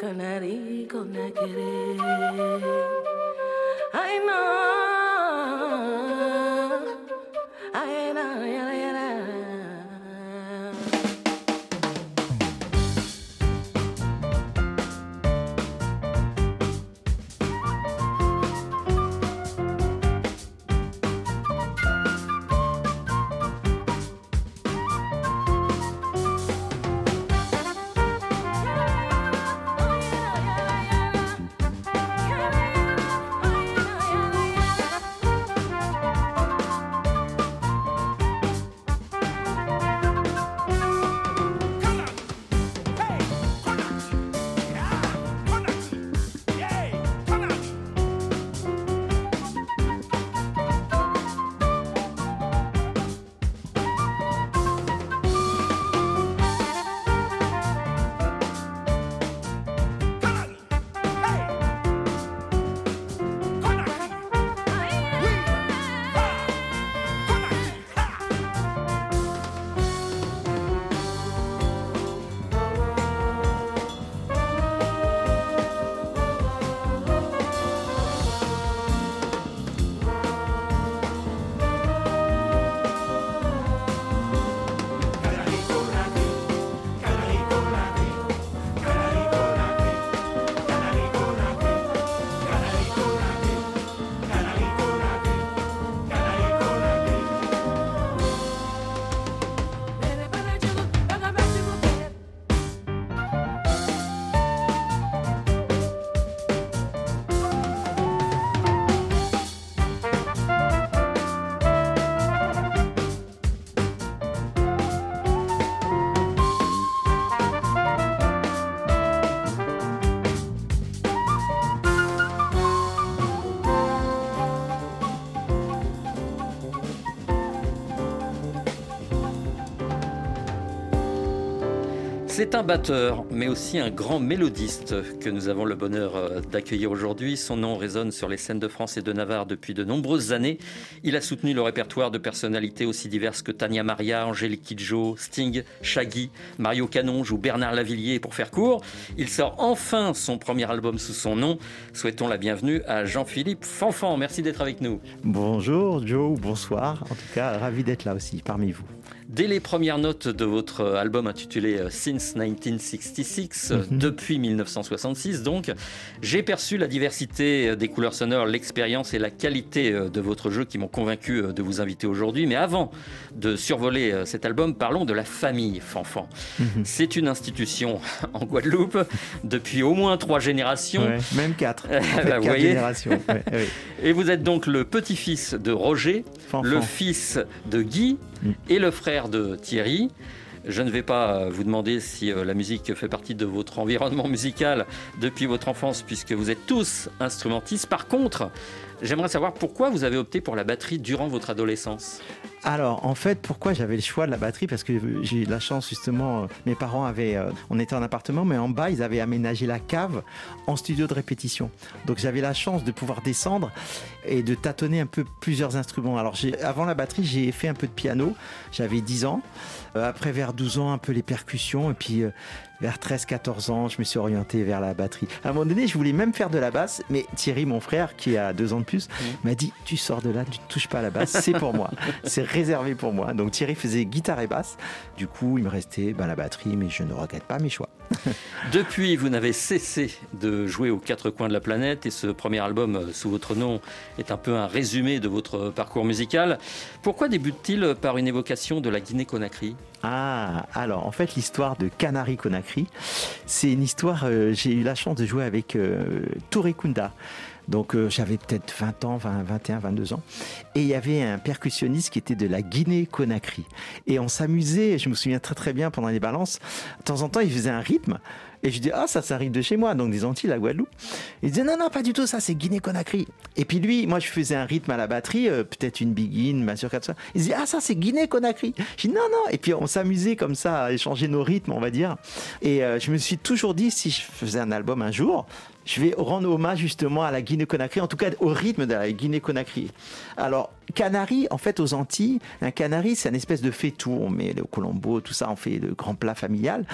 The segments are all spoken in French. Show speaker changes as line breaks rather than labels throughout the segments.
Canary, conakere. Aina, aina, yara, yara.
C'est un batteur, mais aussi un grand mélodiste que nous avons le bonheur euh, d'accueillir aujourd'hui. Son nom résonne sur les scènes de France et de Navarre depuis de nombreuses années. Il a soutenu le répertoire de personnalités aussi diverses que Tania Maria, Angélique Kidjo, Sting, Shaggy, Mario Canonge ou Bernard Lavillier. Pour faire court, il sort enfin son premier album sous son nom. Souhaitons la bienvenue à Jean-Philippe Fanfan. Merci d'être avec nous.
Bonjour Joe, bonsoir. En tout cas, ravi d'être là aussi parmi vous.
Dès les premières notes de votre album intitulé euh, Since 1966, euh,
Mhm.
depuis 1966 donc, j'ai perçu la diversité euh, des couleurs sonores, l'expérience et la qualité euh, de votre jeu qui m'ont convaincu de vous inviter aujourd'hui. Mais avant de survoler cet album, parlons de la famille Fanfan.
Mhm.
C'est une institution en Guadeloupe depuis au moins trois générations.
Ouais, même quatre. En fait,
bah,
quatre
vous voyez.
générations. Ouais, ouais.
Et vous êtes donc le petit-fils de Roger,
Fanfan.
le fils de Guy
Mm.
et le frère de Thierry. Je ne vais pas euh, vous demander si euh, la musique fait partie de votre environnement musical depuis votre enfance, puisque vous êtes tous instrumentistes. Par contre, j'aimerais savoir pourquoi vous avez opté pour la batterie durant votre adolescence.
Alors, en fait, pourquoi j'avais le choix de la batterie? Parce que j'ai eu la chance, justement, euh, mes parents avaient. euh, on était en appartement, mais en bas, ils avaient aménagé la cave en studio de répétition. Donc, j'avais la chance de pouvoir descendre et de tâtonner un peu plusieurs instruments. Alors, avant la batterie, j'ai fait un peu de piano. J'avais 10 ans. Euh, après, vers 12 ans, un peu les percussions. Et puis, euh, vers 13-14 ans, je me suis orienté vers la batterie. À un moment donné, je voulais même faire de la basse, mais Thierry, mon frère, qui a deux ans de plus, m'a dit Tu sors de là, tu ne touches pas à la basse, c'est pour moi. C'est réservé pour moi. Donc Thierry faisait guitare et basse. Du coup, il me restait ben, la batterie, mais je ne regrette pas mes choix.
Depuis, vous n'avez cessé de jouer aux quatre coins de la planète et ce premier album euh, sous votre nom est un peu un résumé de votre parcours musical. Pourquoi débute-t-il par une évocation de la Guinée-Conakry?
Ah, alors en fait, l'histoire de Canary Conakry. C'est une histoire, euh, j'ai eu la chance de jouer avec euh, Touré Kunda. Donc euh, j'avais peut-être 20 ans, 20, 21, 22 ans. Et il y avait un percussionniste qui était de la Guinée-Conakry. Et on s'amusait, je me souviens très très bien pendant les balances. De temps en temps, il faisait un rythme. Et je dis, ah, ça, ça arrive de chez moi, donc des Antilles, la Guadeloupe. Il disait, non, non, pas du tout, ça, c'est Guinée-Conakry. Et puis lui, moi, je faisais un rythme à la batterie, euh, peut-être une biguine, ma sur 400. Il disait, ah, ça, c'est Guinée-Conakry. Je dis, non, non. Et puis on s'amusait comme ça à échanger nos rythmes, on va dire. Et euh, je me suis toujours dit, si je faisais un album un jour, je vais rendre hommage justement à la Guinée-Conakry, en tout cas au rythme de la Guinée-Conakry. Alors, Canari, en fait, aux Antilles, un canari, c'est une espèce de faitout. On met le colombo, tout ça, on fait le grand plat familial.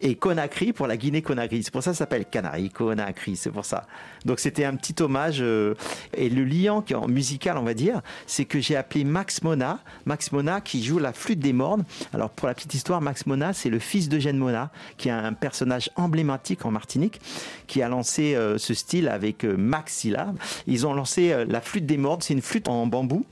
Et Conakry pour la Guinée-Conakry. C'est pour ça que ça s'appelle Canari, Conakry, c'est pour ça. Donc, c'était un petit hommage. euh, et le liant qui en musical, on va dire, c'est que j'ai appelé Max Mona. Max Mona qui joue la flûte des mornes. Alors, pour la petite histoire, Max Mona, c'est le fils d'Eugène Mona, qui est un personnage emblématique en Martinique, qui a lancé ce style avec euh, Max Syllab. Ils ont lancé euh, la flûte des mornes. C'est une flûte en bambou.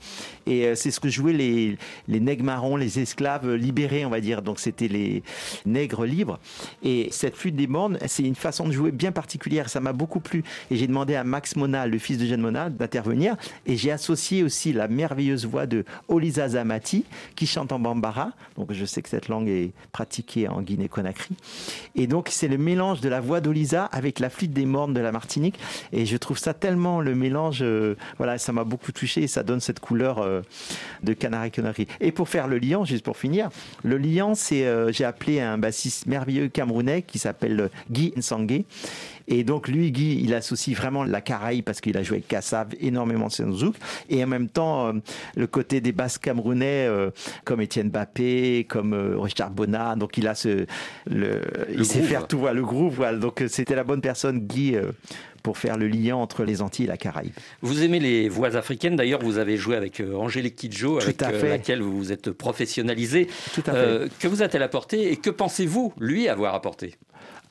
Et euh, c'est ce que jouaient les, les nègres marrons, les esclaves libérés, on va dire. Donc c'était les nègres libres. Et cette flûte des mornes, c'est une façon de jouer bien particulière. Ça m'a beaucoup plu. Et j'ai demandé à Max Mona, le fils de Jeanne Mona, d'intervenir. Et j'ai associé aussi la merveilleuse voix de Olisa Zamati, qui chante en bambara. Donc je sais que cette langue est pratiquée en Guinée-Conakry. Et donc c'est le mélange de la voix d'Olisa avec la flûte des mornes de la Martinique. Et je trouve ça tellement le mélange, euh, voilà, ça m'a beaucoup touché et ça donne cette couleur euh, de Canary Conakry. Et pour faire le lion, juste pour finir, le lion, c'est euh, j'ai appelé un bassiste merveilleux camerounais qui s'appelle Guy Nsangé. Et donc lui, Guy, il associe vraiment la Caraïbe parce qu'il a joué avec Kassav énormément sur zouk et en même temps euh, le côté des basses camerounais euh, comme Étienne Bappé, comme euh, Richard Bonnat. Donc il a ce, le, il sait faire tout, voilà, le groove. Voilà. Donc c'était la bonne personne, Guy. pour faire le lien entre les Antilles et la Caraïbe.
Vous aimez les voix africaines. D'ailleurs, vous avez joué avec Angélique Kidjo, avec laquelle vous vous êtes professionnalisé.
Tout à fait.
Euh, que vous a-t-elle apporté et que pensez-vous, lui, avoir apporté?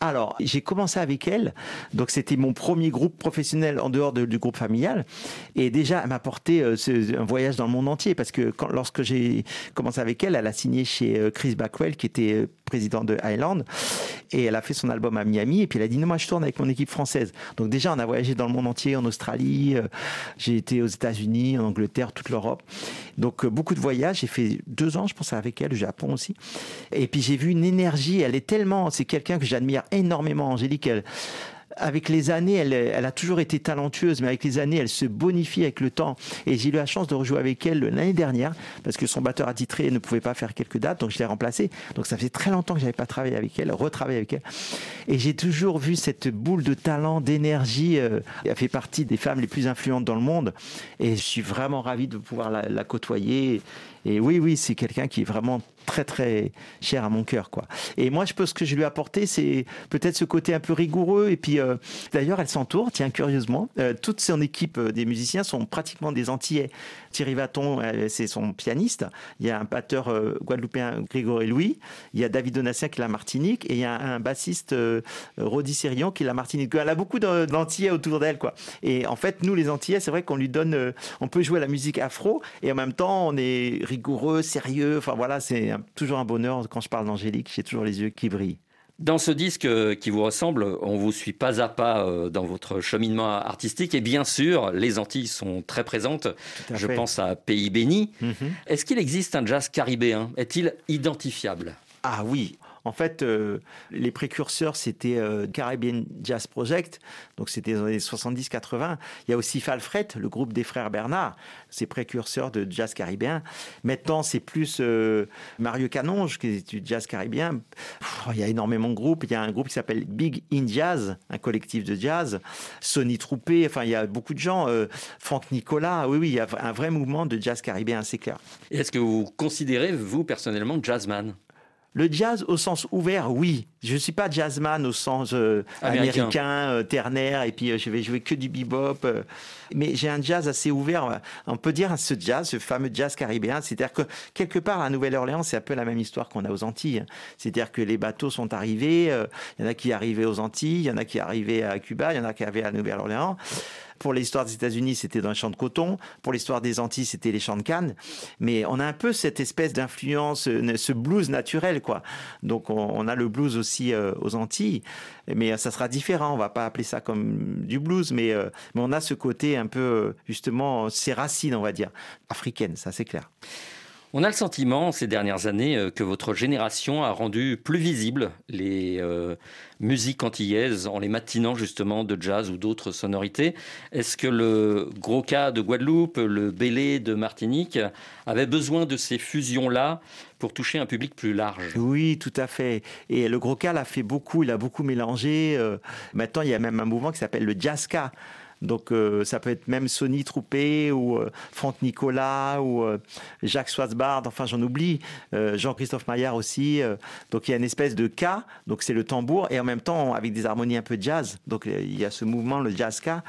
Alors, j'ai commencé avec elle. Donc, c'était mon premier groupe professionnel en dehors de- du groupe familial. Et déjà, elle m'a apporté euh, un voyage dans le monde entier. Parce que quand, lorsque j'ai commencé avec elle, elle a signé chez euh, Chris Backwell, qui était euh, président de Highland. Et elle a fait son album à Miami. Et puis, elle a dit Non, moi, je tourne avec mon équipe française. Donc, déjà, on a voyagé dans le monde entier, en Australie. euh, j'ai été aux États-Unis, en Angleterre, toute l'Europe. Donc, euh, beaucoup de voyages. J'ai fait deux ans, je pense, avec elle, au Japon aussi. Et puis j'ai vu une énergie, elle est tellement, c'est quelqu'un que j'admire énormément, Angélique. Avec les années, elle, elle a toujours été talentueuse, mais avec les années, elle se bonifie avec le temps. Et j'ai eu la chance de rejouer avec elle l'année dernière, parce que son batteur attitré ne pouvait pas faire quelques dates, donc je l'ai remplacé. Donc ça fait très longtemps que j'avais pas travaillé avec elle, retravaillé avec elle. Et j'ai toujours vu cette boule de talent, d'énergie. euh, elle fait partie des femmes les plus influentes dans le monde. Et je suis vraiment ravi de pouvoir la côtoyer. Et oui, oui, c'est quelqu'un qui est vraiment très très cher à mon cœur quoi. Et moi je pense que je lui ai apporté c'est peut-être ce côté un peu rigoureux et puis euh, d'ailleurs elle s'entoure tiens curieusement euh, toute son équipe euh, des musiciens sont pratiquement des Antillais. Thierry Vaton c'est son pianiste, il y a un batteur guadeloupéen Grégory Louis, il y a David Donatien qui est la Martinique et il y a un bassiste Rodi Sérian qui est la Martinique. Elle a beaucoup d'Antillais autour d'elle quoi. Et en fait nous les Antillais c'est vrai qu'on lui donne on peut jouer la musique afro et en même temps on est rigoureux, sérieux, enfin voilà, c'est toujours un bonheur quand je parle d'Angélique, j'ai toujours les yeux qui brillent.
Dans ce disque euh, qui vous ressemble, on vous suit pas à pas euh, dans votre cheminement artistique et bien sûr, les Antilles sont très présentes. Je
fait.
pense à Pays Béni.
Mhm.
Est-ce qu'il existe un jazz caribéen? Est-il identifiable?
Ah oui, en fait, euh, les précurseurs, c'était euh, Caribbean Jazz Project, donc c'était dans les 70-80. Il y a aussi Falfret, le groupe des frères Bernard, c'est précurseurs de jazz caribéen. Maintenant, c'est plus euh, Mario Canonge, qui est du jazz caribéen. Il y a énormément de groupes. Il y a un groupe qui s'appelle Big In Jazz, un collectif de jazz. Sonny Troupé, enfin, il y a beaucoup de gens. Franck Nicolas, oui, oui, il y a un vrai mouvement de jazz caribéen, c'est clair.
Est-ce que vous considérez, vous, personnellement, jazzman?
Le jazz au sens ouvert, oui. Je ne suis pas jazzman au sens euh,
Américain.
américain, euh, ternaire, et puis euh, je vais jouer que du bebop. mais j'ai un jazz assez ouvert. On peut dire ce jazz, ce fameux jazz caribéen. C'est-à-dire que quelque part à Nouvelle-Orléans, c'est un peu la même histoire qu'on a aux Antilles. C'est-à-dire que les bateaux sont arrivés. Il y en a qui arrivaient aux Antilles, il y en a qui arrivaient à Cuba, il y en a qui arrivaient à Nouvelle-Orléans. Pour l'histoire des États-Unis, c'était dans les champs de coton. Pour l'histoire des Antilles, c'était les champs de canne. Mais on a un peu cette espèce d'influence, euh, ce blues naturel, quoi. Donc on, a le blues aussi euh, aux Antilles, mais ça sera différent. On va pas appeler ça comme du blues, mais, euh, mais on a ce côté un peu, justement, ses racines, on va dire, africaines, ça c'est clair.
On a le sentiment ces dernières années euh, que votre génération a rendu plus visibles les euh, musiques antillaises en les matinant justement de jazz ou d'autres sonorités. Est-ce que le gros cas de Guadeloupe, le Bélé de Martinique avait besoin de ces fusions-là pour toucher un public plus large?
Oui, tout à fait. Et le gros cas l'a fait beaucoup, il a beaucoup mélangé. Euh, maintenant, il y a même un mouvement qui s'appelle le jazzka. Donc euh, ça peut être même Sonny Troupé ou euh, Franck Nicolas ou euh, Jacques Swazbard, enfin j'en oublie, Jean-Christophe Maillard aussi. donc il y a une espèce de cas, donc c'est le tambour et en même temps avec des harmonies un peu jazz. Donc il y a ce mouvement, le jazz ka.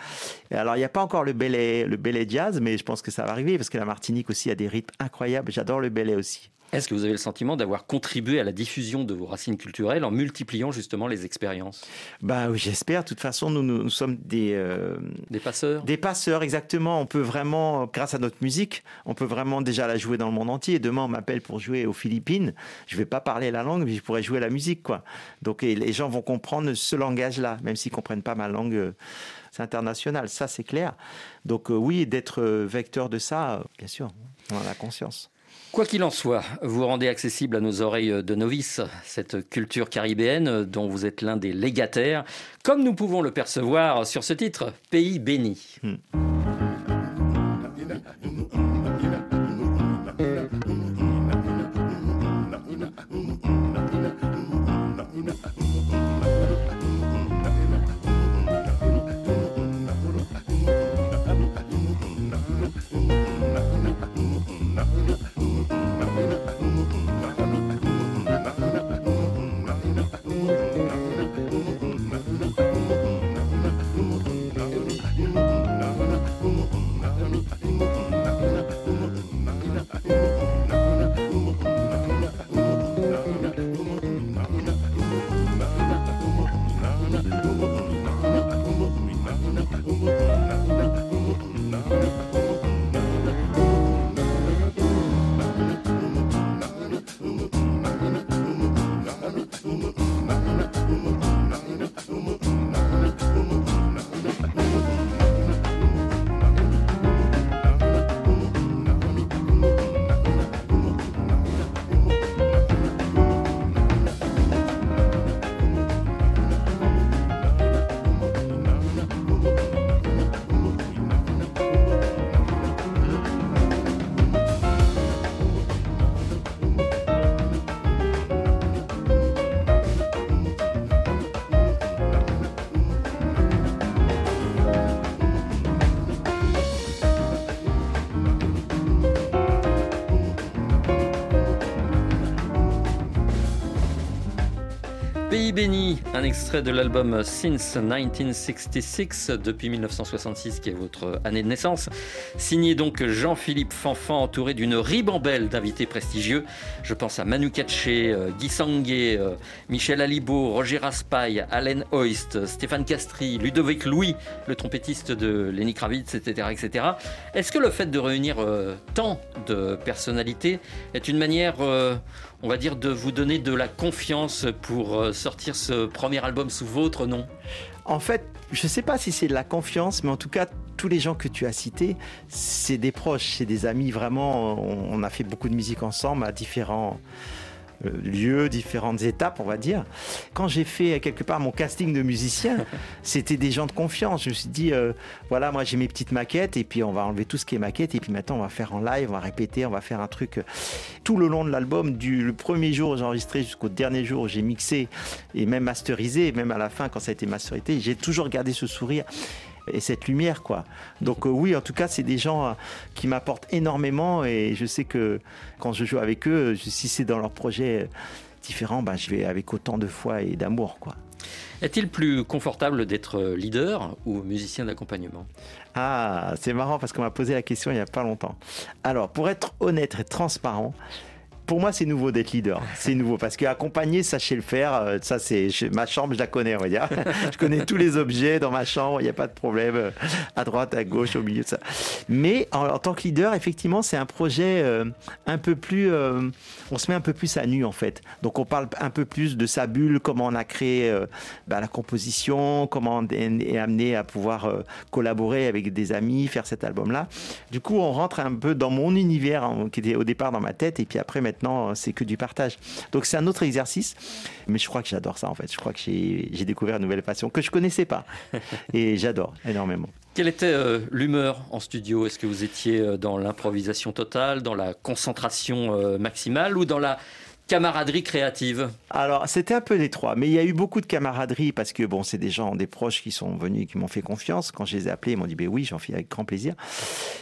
alors il n'y a pas encore le belay, le belay jazz, mais je pense que ça va arriver parce que la Martinique aussi a des rythmes incroyables. J'adore le belay aussi.
Est-ce que vous avez le sentiment d'avoir contribué à la diffusion de vos racines culturelles en multipliant justement les expériences?
Bah oui, j'espère. De toute façon, nous, nous, sommes des
euh, des passeurs?
Des passeurs, exactement. On peut vraiment, grâce à notre musique, on peut vraiment déjà la jouer dans le monde entier. Demain, on m'appelle pour jouer aux Philippines. Je vais pas parler la langue, mais je pourrais jouer la musique, quoi. Donc, les gens vont comprendre ce langage-là, même s'ils comprennent pas ma langue. Euh, international, ça c'est clair. Donc euh, oui, d'être vecteur de ça, bien sûr, on a la conscience.
Quoi qu'il en soit, vous rendez accessible à nos oreilles de novices cette culture caribéenne dont vous êtes l'un des légataires, comme nous pouvons le percevoir sur ce titre, Pays béni. Hmm. Extrait de l'album Since 1966, depuis 1966, qui est votre année de naissance. Signé donc Jean-Philippe Fanfan, entouré d'une ribambelle d'invités prestigieux. Je pense à Manu Katché, euh, Guy Sanguet, euh, Michel Alibo, Roger Raspail, Allen Hoist, Stéphane Castry, Ludovic Louis, le trompettiste de Lenny Kravitz, etc. etc. Est-ce que le fait de réunir euh, tant de personnalités est une manière on va dire, de vous donner de la confiance pour euh, sortir ce premier album sous votre nom
En fait, je ne sais pas si c'est de la confiance, mais en tout cas, tous les gens que tu as cités, c'est des proches, c'est des amis. Vraiment, on a fait beaucoup de musique ensemble à différents lieux, différentes étapes, on va dire. Quand j'ai fait quelque part mon casting de musicien, c'était des gens de confiance. Je me suis dit, euh, voilà, moi j'ai mes petites maquettes et puis on va enlever tout ce qui est maquette et puis maintenant on va faire en live, on va répéter, on va faire un truc euh, tout le long de l'album, du le premier jour où j'ai enregistré jusqu'au dernier jour où j'ai mixé et même masterisé, même à la fin quand ça a été masterisé, j'ai toujours gardé ce sourire et cette lumière quoi. Donc euh, oui, en tout cas, c'est des gens euh, qui m'apportent énormément et je sais que quand je joue avec eux, si c'est dans leur projet différent, ben, je vais avec autant de foi et d'amour quoi.
Est-il plus confortable d'être leader ou musicien d'accompagnement?
Ah, c'est marrant parce qu'on m'a posé la question il n'y a pas longtemps. Alors, pour être honnête et transparent, pour moi, c'est nouveau d'être leader. C'est nouveau parce qu'accompagner, sachez le faire. euh, Ça, c'est ma chambre, je la connais, je connais tous les objets dans ma chambre. Il n'y a pas de problème. euh, À droite, à gauche, au milieu de ça. Mais en, tant que leader, effectivement, c'est un projet euh, un peu plus. on se met un peu plus à nu, en fait. Donc, on parle un peu plus de sa bulle, comment on a créé bah, la composition, comment on est amené à pouvoir collaborer avec des amis, faire cet album-là. Du coup, on rentre un peu dans mon univers qui était au départ dans ma tête, et puis après, maintenant, c'est que du partage. Donc, c'est un autre exercice, mais je crois que j'adore ça, en fait. Je crois que j'ai découvert une nouvelle passion que je connaissais pas, et j'adore énormément.
Quelle était euh, l'humeur en studio? Est-ce que vous étiez euh, dans l'improvisation totale, dans la concentration euh, maximale ou dans la camaraderie créative
Alors, c'était un peu les trois, mais il y a eu beaucoup de camaraderie parce que, bon, c'est des gens, des proches qui sont venus et qui m'ont fait confiance. Quand je les ai appelés, ils m'ont dit, ben oui, j'en fais avec grand plaisir.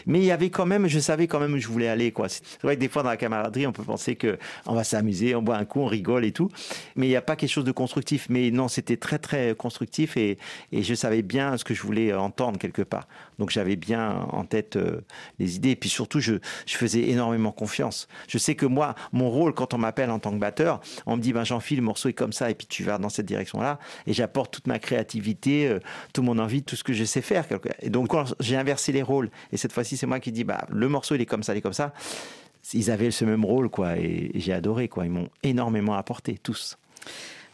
Mais il y avait quand même, je savais quand même où je voulais aller, quoi. C'est vrai que des fois, dans la camaraderie, on peut penser que on va s'amuser, on boit un coup, on rigole et tout. Mais il n'y a pas quelque chose de constructif. Mais non, c'était très, très constructif et, et je savais bien ce que je voulais entendre quelque part. Donc, j'avais bien en tête euh, les idées. Et puis surtout, je, je faisais énormément confiance. Je sais que moi, mon rôle, quand on m'appelle en tant que batteur, on me dit, ben, Jean-Phil, le morceau est comme ça, et puis tu vas dans cette direction-là. Et j'apporte toute ma créativité, euh, toute mon envie, tout ce que je sais faire. Et donc, quand j'ai inversé les rôles, et cette fois-ci, c'est moi qui dis, bah, le morceau, il est comme ça, il est comme ça. Ils avaient ce même rôle, quoi, et j'ai adoré, quoi. Ils m'ont énormément apporté, tous.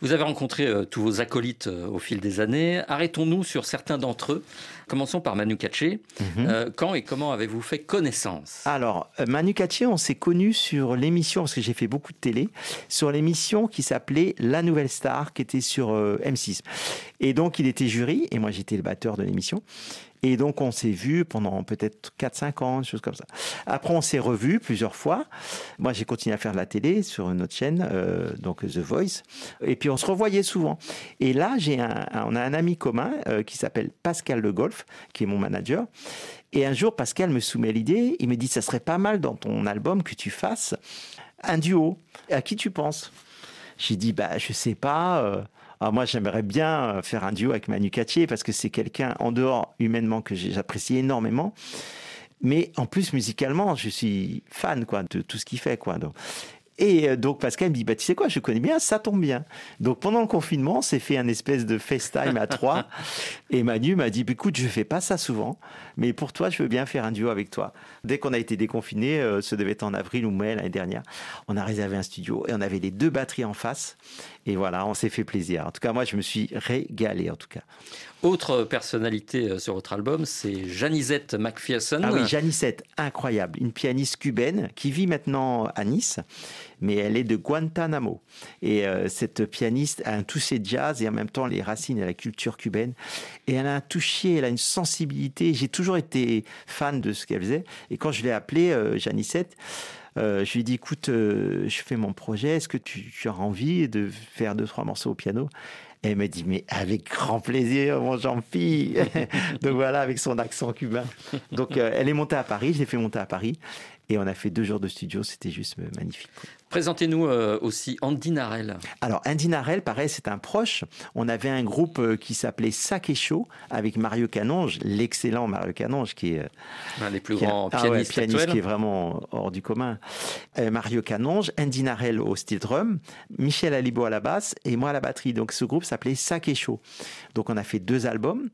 Vous avez rencontré euh, tous vos acolytes euh, au fil des années. Arrêtons-nous sur certains d'entre eux. Commençons par Manu Katché.
Mhm.
Euh, quand et comment avez-vous fait connaissance?
Alors, Manu Katché, on s'est connus sur l'émission, parce que j'ai fait beaucoup de télé, sur l'émission qui s'appelait La Nouvelle Star, qui était sur euh, M6. Et donc, il était jury, et moi, j'étais le batteur de l'émission. Et donc, on s'est vus pendant peut-être 4-5 ans, choses comme ça. Après, on s'est revus plusieurs fois. Moi, j'ai continué à faire de la télé sur une autre chaîne, euh, donc The Voice. Et puis, on se revoyait souvent. Et là, j'ai un- on a un ami commun euh, qui s'appelle Pascal Le Golf, qui est mon manager. Et un jour, Pascal me soumet l'idée. Il me dit, ça serait pas mal dans ton album que tu fasses un duo. À qui tu penses? J'ai dit, bah, je sais pas. euh, alors moi, j'aimerais bien euh, faire un duo avec Manu Katché parce que c'est quelqu'un en dehors humainement que j'apprécie énormément. Mais en plus, musicalement, je suis fan quoi, de tout ce qu'il fait. Quoi, donc. Et euh, donc Pascal me dit, bah, tu sais quoi, je connais bien, ça tombe bien. Donc pendant le confinement, on s'est fait un espèce de FaceTime à trois. Et Manu m'a dit, bah, écoute, je fais pas ça souvent, mais pour toi, je veux bien faire un duo avec toi. Dès qu'on a été déconfiné, euh, ce devait être en avril ou mai l'année dernière, on a réservé un studio et on avait les deux batteries en face. Et voilà, on s'est fait plaisir. En tout cas, moi, je me suis régalé, en tout cas.
Autre personnalité euh, sur votre album, c'est Janisette McPherson.
Ah oui, Janisette, incroyable. Une pianiste cubaine qui vit maintenant à Nice, mais elle est de Guantanamo. Et euh, cette pianiste a un toucher jazz et en même temps les racines et la culture cubaine. Et elle a un toucher, elle a une sensibilité. J'ai toujours été fan de ce qu'elle faisait. Et quand je l'ai appelée, euh, Janisette, je lui ai dit, écoute, je fais mon projet, est-ce que tu, tu as envie de faire deux, trois morceaux au piano? Elle m'a dit, mais avec grand plaisir, mon Jean-Phi. Donc voilà, avec son accent cubain. Donc euh, elle est montée à Paris, je l'ai fait monter à Paris. Et on a fait deux jours de studio, c'était juste magnifique.
Présentez-nous euh, aussi Andy Narel.
Alors, Andy Narel, pareil, c'est un proche. On avait un groupe euh, qui s'appelait Sac et Chaud avec Mario Canonge, l'excellent Mario Canonge, qui est euh,
Un des plus
qui est-
grands
ah ouais,
pianistes
pianiste qui est vraiment hors du commun. Euh, Mario Canonge, Andy Narel au steel drum, Michel Alibo à la basse et moi à la batterie. Donc ce groupe s'appelait Sac et Chaud. Donc on a fait deux albums.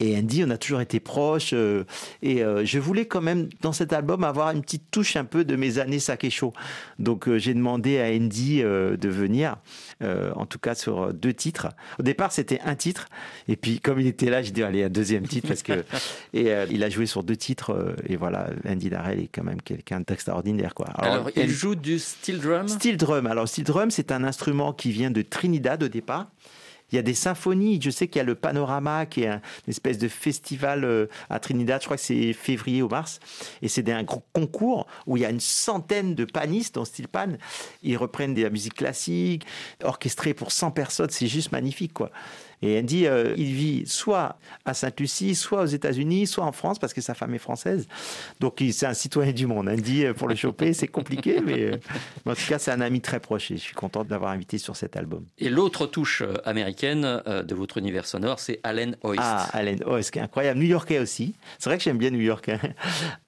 Et Andy, on a toujours été proches. euh, et euh, je voulais quand même, dans cet album, avoir une petite touche un peu de mes années Sac et Chaud. Donc euh, j'ai demandé à Andy euh, de venir, euh, en tout cas sur deux titres. Au départ, c'était un titre. Et puis comme il était là, j'ai dit, allez, un deuxième titre. parce que Et euh, il a joué sur deux titres. euh, et voilà, Andy Darrell est quand même quelqu'un d'extraordinaire. Quoi.
Alors, il joue du steel drum?
Steel drum. Alors, steel drum, c'est un instrument qui vient de Trinidad au départ. Il y a des symphonies. Je sais qu'il y a le Panorama, qui est un- une espèce de festival euh, à Trinidad. Je crois que c'est février ou mars. Et c'est un gros concours où il y a une centaine de panistes en steel pan. Ils reprennent de la musique classique, orchestrée pour 100 personnes. C'est juste magnifique, quoi. Et Andy, euh, il vit soit à Sainte-Lucie, soit aux États-Unis, soit en France, parce que sa femme est française. Donc c'est un citoyen du monde. Andy, euh, pour le choper, c'est compliqué, mais, euh, mais en tout cas, c'est un ami très proche et je suis content de l'avoir invité sur cet album.
Et l'autre touche euh, américaine de votre univers sonore, c'est Allen Hoist.
Ah, Allen Hoyt, qui est incroyable. New-Yorkais aussi. C'est vrai que j'aime bien New York. hein.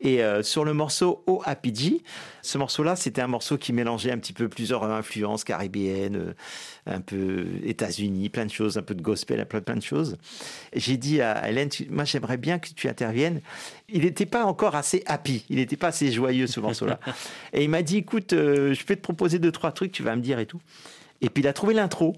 Et euh, sur le morceau Happy G, ce morceau-là, c'était un morceau qui mélangeait un petit peu plusieurs influences caribéennes, un peu États-Unis, plein de choses, un peu de gospel, plein, plein de choses. J'ai dit à Hélène, tu- moi j'aimerais bien que tu interviennes. Il n'était pas encore assez happy, il n'était pas assez joyeux ce morceau-là. Et il m'a dit, écoute, euh, je peux te proposer deux, trois trucs, tu vas me dire et tout. Et puis il a trouvé l'intro.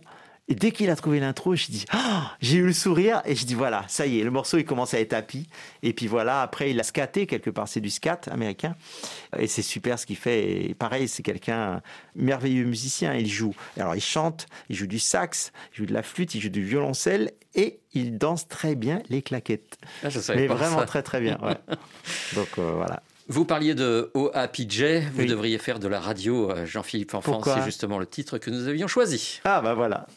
Et dès qu'il a trouvé l'intro, je dis, Ah j'ai eu le sourire et je dis voilà, ça y est, le morceau il commence à être happy. Et puis voilà, après il a scaté quelque part, c'est du scat américain. Et c'est super ce qu'il fait. Et pareil, c'est quelqu'un un merveilleux musicien. Il joue, alors il chante, il joue du sax, il joue de la flûte, il joue du violoncelle et il danse très bien les claquettes.
Ah,
Mais vraiment
ça.
très très bien. ouais. Donc euh, voilà.
Vous parliez de OAPJ, vous
Oui.
devriez faire de la radio, euh, Jean-Philippe
Pourquoi
c'est justement le titre que nous avions choisi.
Ah bah voilà.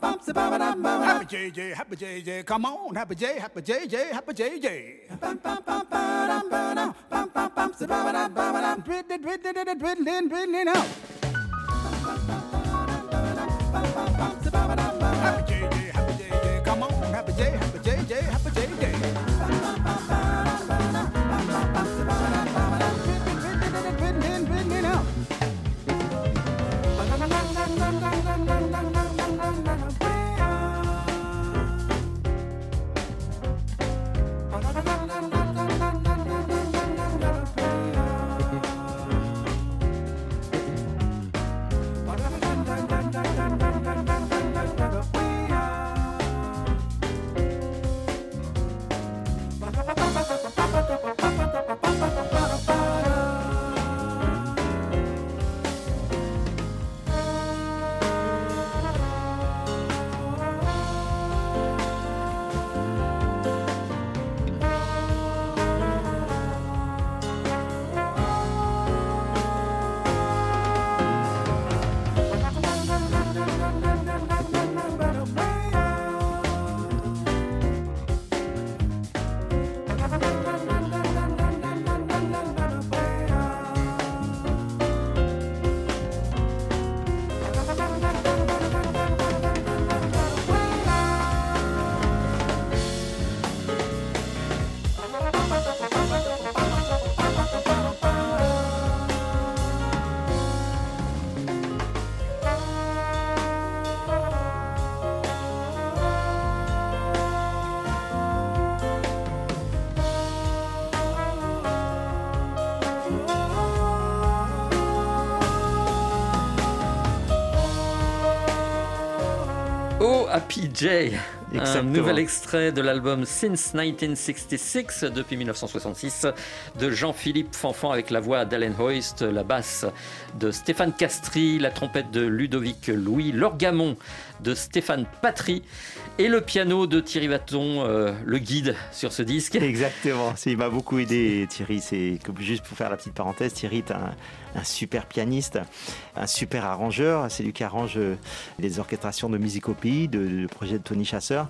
Happy JJ, Happy JJ, come on, Happy J, Happy JJ, Happy JJ. Dwiddly, dwiddly, dwiddly, dwiddly, dwiddly now. Happy JJ, Happy JJ, come on, Happy J, Happy JJ, Happy JJ.
OAPJ, un
Exactement.
nouvel extrait de l'album Since 1966, depuis 1966, de Jean-Philippe Fanfan avec la voix d'Allen Hoist, la basse de Stéphane Castry, la trompette de Ludovic Louis, l'orgamon de Stéphane Patry et le piano de Thierry Vaton, euh, le guide sur ce disque.
Exactement, il m'a beaucoup aidé Thierry. C'est juste pour faire la petite parenthèse, Thierry est un, un super pianiste, un super arrangeur. C'est lui qui arrange euh, les orchestrations de pays, de, de projet de Tony Chasseur.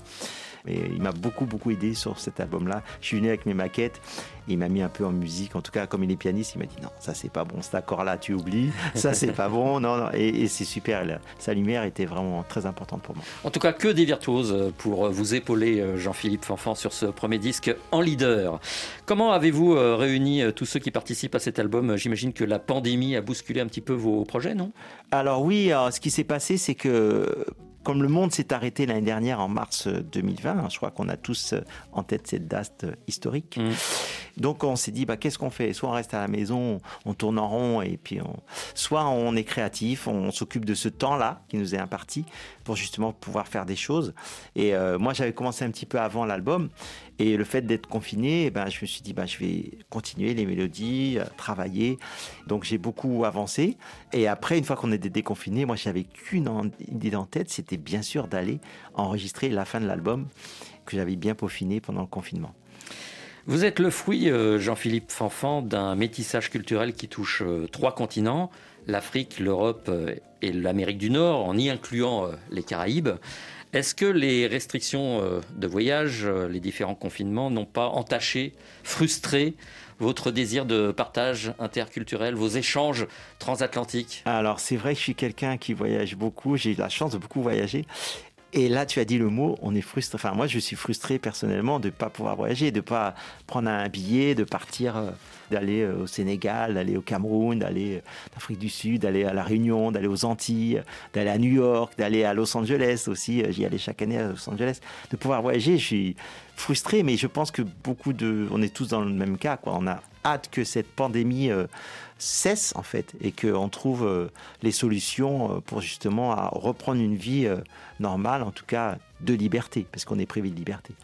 Et il m'a beaucoup beaucoup aidé sur cet album-là. Je suis venu avec mes maquettes. Il m'a mis un peu en musique. En tout cas, comme il est pianiste, il m'a dit non, ça c'est pas bon. Cet accord-là, tu oublies. Ça c'est pas bon. Non, non. Et, et c'est super. Sa lumière était vraiment très importante pour moi.
En tout cas, que des virtuoses pour vous épauler, euh, Jean-Philippe Fanfan, sur ce premier disque en leader. Comment avez-vous euh, réuni euh, tous ceux qui participent à cet album? J'imagine que la pandémie a bousculé un petit peu vos projets, non?
Alors oui, alors, ce qui s'est passé, c'est que comme le monde s'est arrêté l'année dernière en mars 2020, hein, je crois qu'on a tous euh, en tête cette date euh, historique.
Mm.
Donc on s'est dit, bah, qu'est-ce qu'on fait? Soit on reste à la maison, on tourne en rond, et puis on... soit on est créatif, on s'occupe de ce temps-là qui nous est imparti pour justement pouvoir faire des choses. Et euh, moi, j'avais commencé un petit peu avant l'album, et le fait d'être confiné, eh ben, je me suis dit, bah, je vais continuer les mélodies, euh, travailler. Donc j'ai beaucoup avancé. Et après, une fois qu'on était déconfiné, moi, j'avais qu'une idée en tête, c'était bien sûr d'aller enregistrer la fin de l'album que j'avais bien peaufiné pendant le confinement.
Vous êtes le fruit, euh, Jean-Philippe Fanfan, d'un métissage culturel qui touche euh, trois continents, l'Afrique, l'Europe et l'Amérique du Nord, en y incluant les Caraïbes. Est-ce que les restrictions euh, de voyage, euh, les différents confinements n'ont pas entaché, frustré votre désir de partage interculturel, vos échanges transatlantiques?
Alors c'est vrai que je suis quelqu'un qui voyage beaucoup, j'ai eu la chance de beaucoup voyager. Et là, tu as dit le mot, on est frustré. Enfin, moi, je suis frustré personnellement de ne pas pouvoir voyager, de ne pas prendre un billet, de partir, euh, d'aller euh, au Sénégal, d'aller au Cameroun, d'aller euh, en Afrique du Sud, d'aller à La Réunion, d'aller aux Antilles, d'aller à New York, d'aller à Los Angeles aussi. J'y allais chaque année à Los Angeles. De pouvoir voyager, je suis frustré, mais je pense que beaucoup de. On est tous dans le même cas, quoi. On a hâte que cette pandémie euh, cesse, en fait, et qu'on trouve euh, les solutions euh, pour justement à reprendre une vie euh, normale, en tout cas de liberté, parce qu'on est privé de liberté.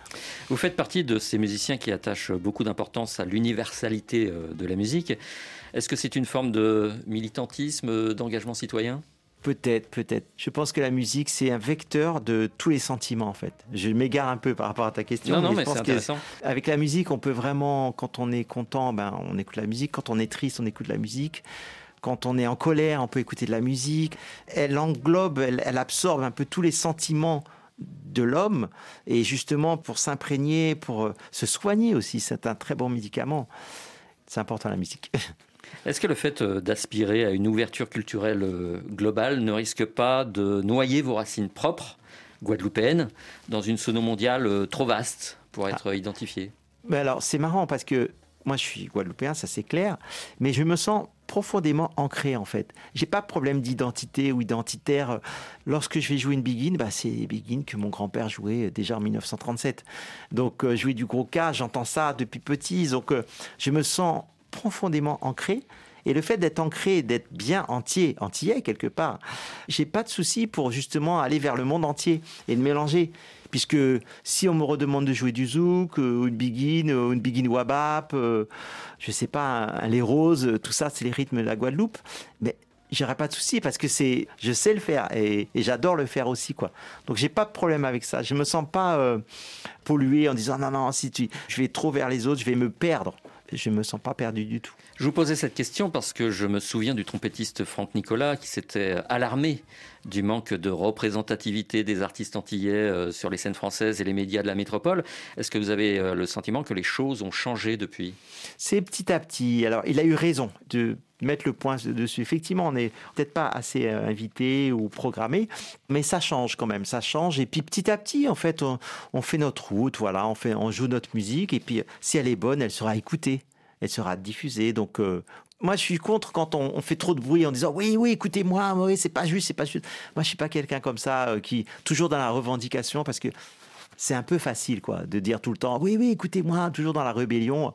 Vous faites partie de ces musiciens qui attachent beaucoup d'importance à l'universalité de la musique. Est-ce que c'est une forme de militantisme, d'engagement citoyen?
Peut-être, peut-être. Je pense que la musique, c'est un vecteur de tous les sentiments, en fait. Je m'égare un peu par rapport à ta question.
Non, non,
je
mais c'est intéressant.
Avec la musique, on peut vraiment, quand on est content, ben, on écoute la musique. Quand on est triste, on écoute la musique. Quand on est en colère, on peut écouter de la musique. Elle englobe, elle, elle absorbe un peu tous les sentiments de l'homme. Et justement, pour s'imprégner, pour euh, se soigner aussi, c'est un très bon médicament. C'est important la musique.
Est-ce que le fait euh, d'aspirer à une ouverture culturelle euh, globale ne risque pas de noyer vos racines propres, guadeloupéennes, dans une sono mondiale euh, trop vaste pour être identifiée?
Mais alors, c'est marrant parce que moi, je suis guadeloupéen, ça c'est clair, mais je me sens profondément ancré en fait. J'ai pas de problème d'identité ou identitaire. Lorsque je vais jouer une biguine, bah, c'est les biguines que mon grand-père jouait déjà en 1937. Donc, euh, jouer du gros cas, j'entends ça depuis petit. Donc, euh, je me sens profondément ancré. Et le fait d'être ancré, d'être bien entier, antillais quelque part, j'ai pas de souci pour justement aller vers le monde entier et de mélanger. Puisque si on me redemande de jouer du zouk, euh, ou une biguine, ou une biguine wabap, euh, je sais pas, les roses, euh, tout ça, c'est les rythmes de la Guadeloupe, mais j'aurais pas de souci parce que c'est, je sais le faire et, et j'adore le faire aussi, quoi. Donc j'ai pas de problème avec ça. Je me sens pas euh, pollué en disant non, non, si tu, je vais trop vers les autres, je vais me perdre. Je me sens pas perdu du tout.
Je vous posais cette question parce que je me souviens du trompettiste Franck Nicolas qui s'était alarmé du manque de représentativité des artistes antillais euh, sur les scènes françaises et les médias de la métropole. Est-ce que vous avez euh, le sentiment que les choses ont changé depuis?
C'est petit à petit. Alors, il a eu raison de mettre le point dessus. Effectivement, on n'est peut-être pas assez euh, invité ou programmé, mais ça change quand même, ça change. Et puis petit à petit, en fait, on, fait notre route, voilà, on, fait, on joue notre musique, et puis si elle est bonne, elle sera écoutée, elle sera diffusée. Donc, euh, moi, je suis contre quand on, fait trop de bruit en disant oui, oui, écoutez-moi, oui, c'est pas juste, c'est pas juste. Moi, je suis pas quelqu'un comme ça euh, qui toujours dans la revendication parce que c'est un peu facile, quoi, de dire tout le temps oui, oui, écoutez-moi, toujours dans la rébellion.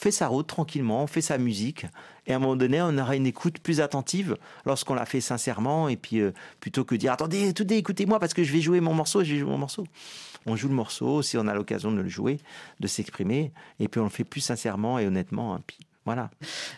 Fait sa route tranquillement, fait sa musique, et à un moment donné, on aura une écoute plus attentive lorsqu'on la fait sincèrement, et puis euh, plutôt que de dire attendez, attendez, écoutez-moi parce que je vais jouer mon morceau, je vais jouer mon morceau. On joue le morceau si on a l'occasion de le jouer, de s'exprimer, et puis on le fait plus sincèrement et honnêtement. hein, puis voilà.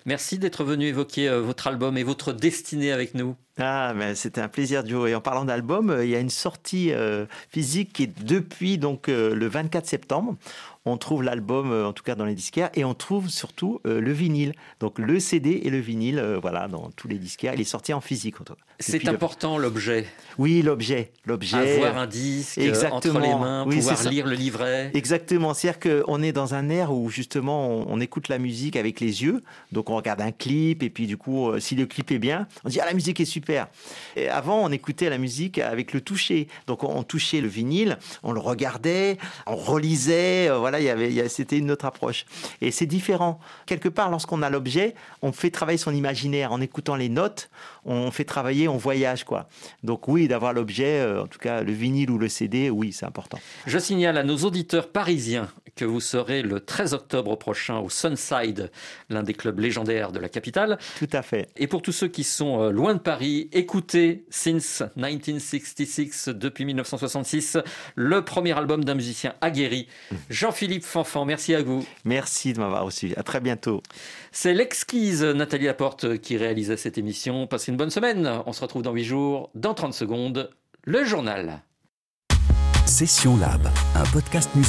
Merci d'être venu évoquer euh, votre album et votre destinée avec nous.
Ah, mais c'était un plaisir, Joe. Et en parlant d'album, euh, il y a une sortie euh, physique qui est depuis donc euh, le 24 septembre. On trouve l'album, euh, en tout cas dans les disquaires, et on trouve surtout euh, le vinyle. Donc le CD et le vinyle, euh, voilà, dans tous les disquaires. Il est sorti en physique. en tout cas.
C'est important l'objet.
Oui, l'objet, l'objet.
Avoir un disque
Exactement.
entre les mains,
Oui,
pouvoir lire le livret.
Exactement, c'est-à-dire qu'on est dans un air où justement on, on écoute la musique avec les yeux, donc on regarde un clip et puis du coup euh, si le clip est bien, on dit ah la musique est super. Et avant on écoutait la musique avec le toucher, donc on, on touchait le vinyle, on le regardait, on relisait, euh, voilà il y avait, y c'était une autre approche. Et c'est différent. Quelque part lorsqu'on a l'objet, on fait travailler son imaginaire en écoutant les notes, on fait travailler, on voyage quoi. Donc oui d'avoir l'objet, euh, en tout cas le vinyle ou le CD, oui c'est important.
Je signale à nos auditeurs parisiens que vous serez le 13 octobre prochain au Sunside, l'un des clubs légendaires de la capitale.
Tout à fait.
Et pour tous ceux qui sont euh, loin de Paris, écoutez Since 1966, depuis 1966, le premier album d'un musicien aguerri, Jean-Philippe Fanfan. Merci à vous.
Merci de m'avoir reçu. À très bientôt.
C'est l'exquise Nathalie Laporte qui réalisait cette émission. Passez une bonne semaine. On se retrouve dans 8 jours. Dans 30 secondes, le journal.
Session Lab, un podcast musical.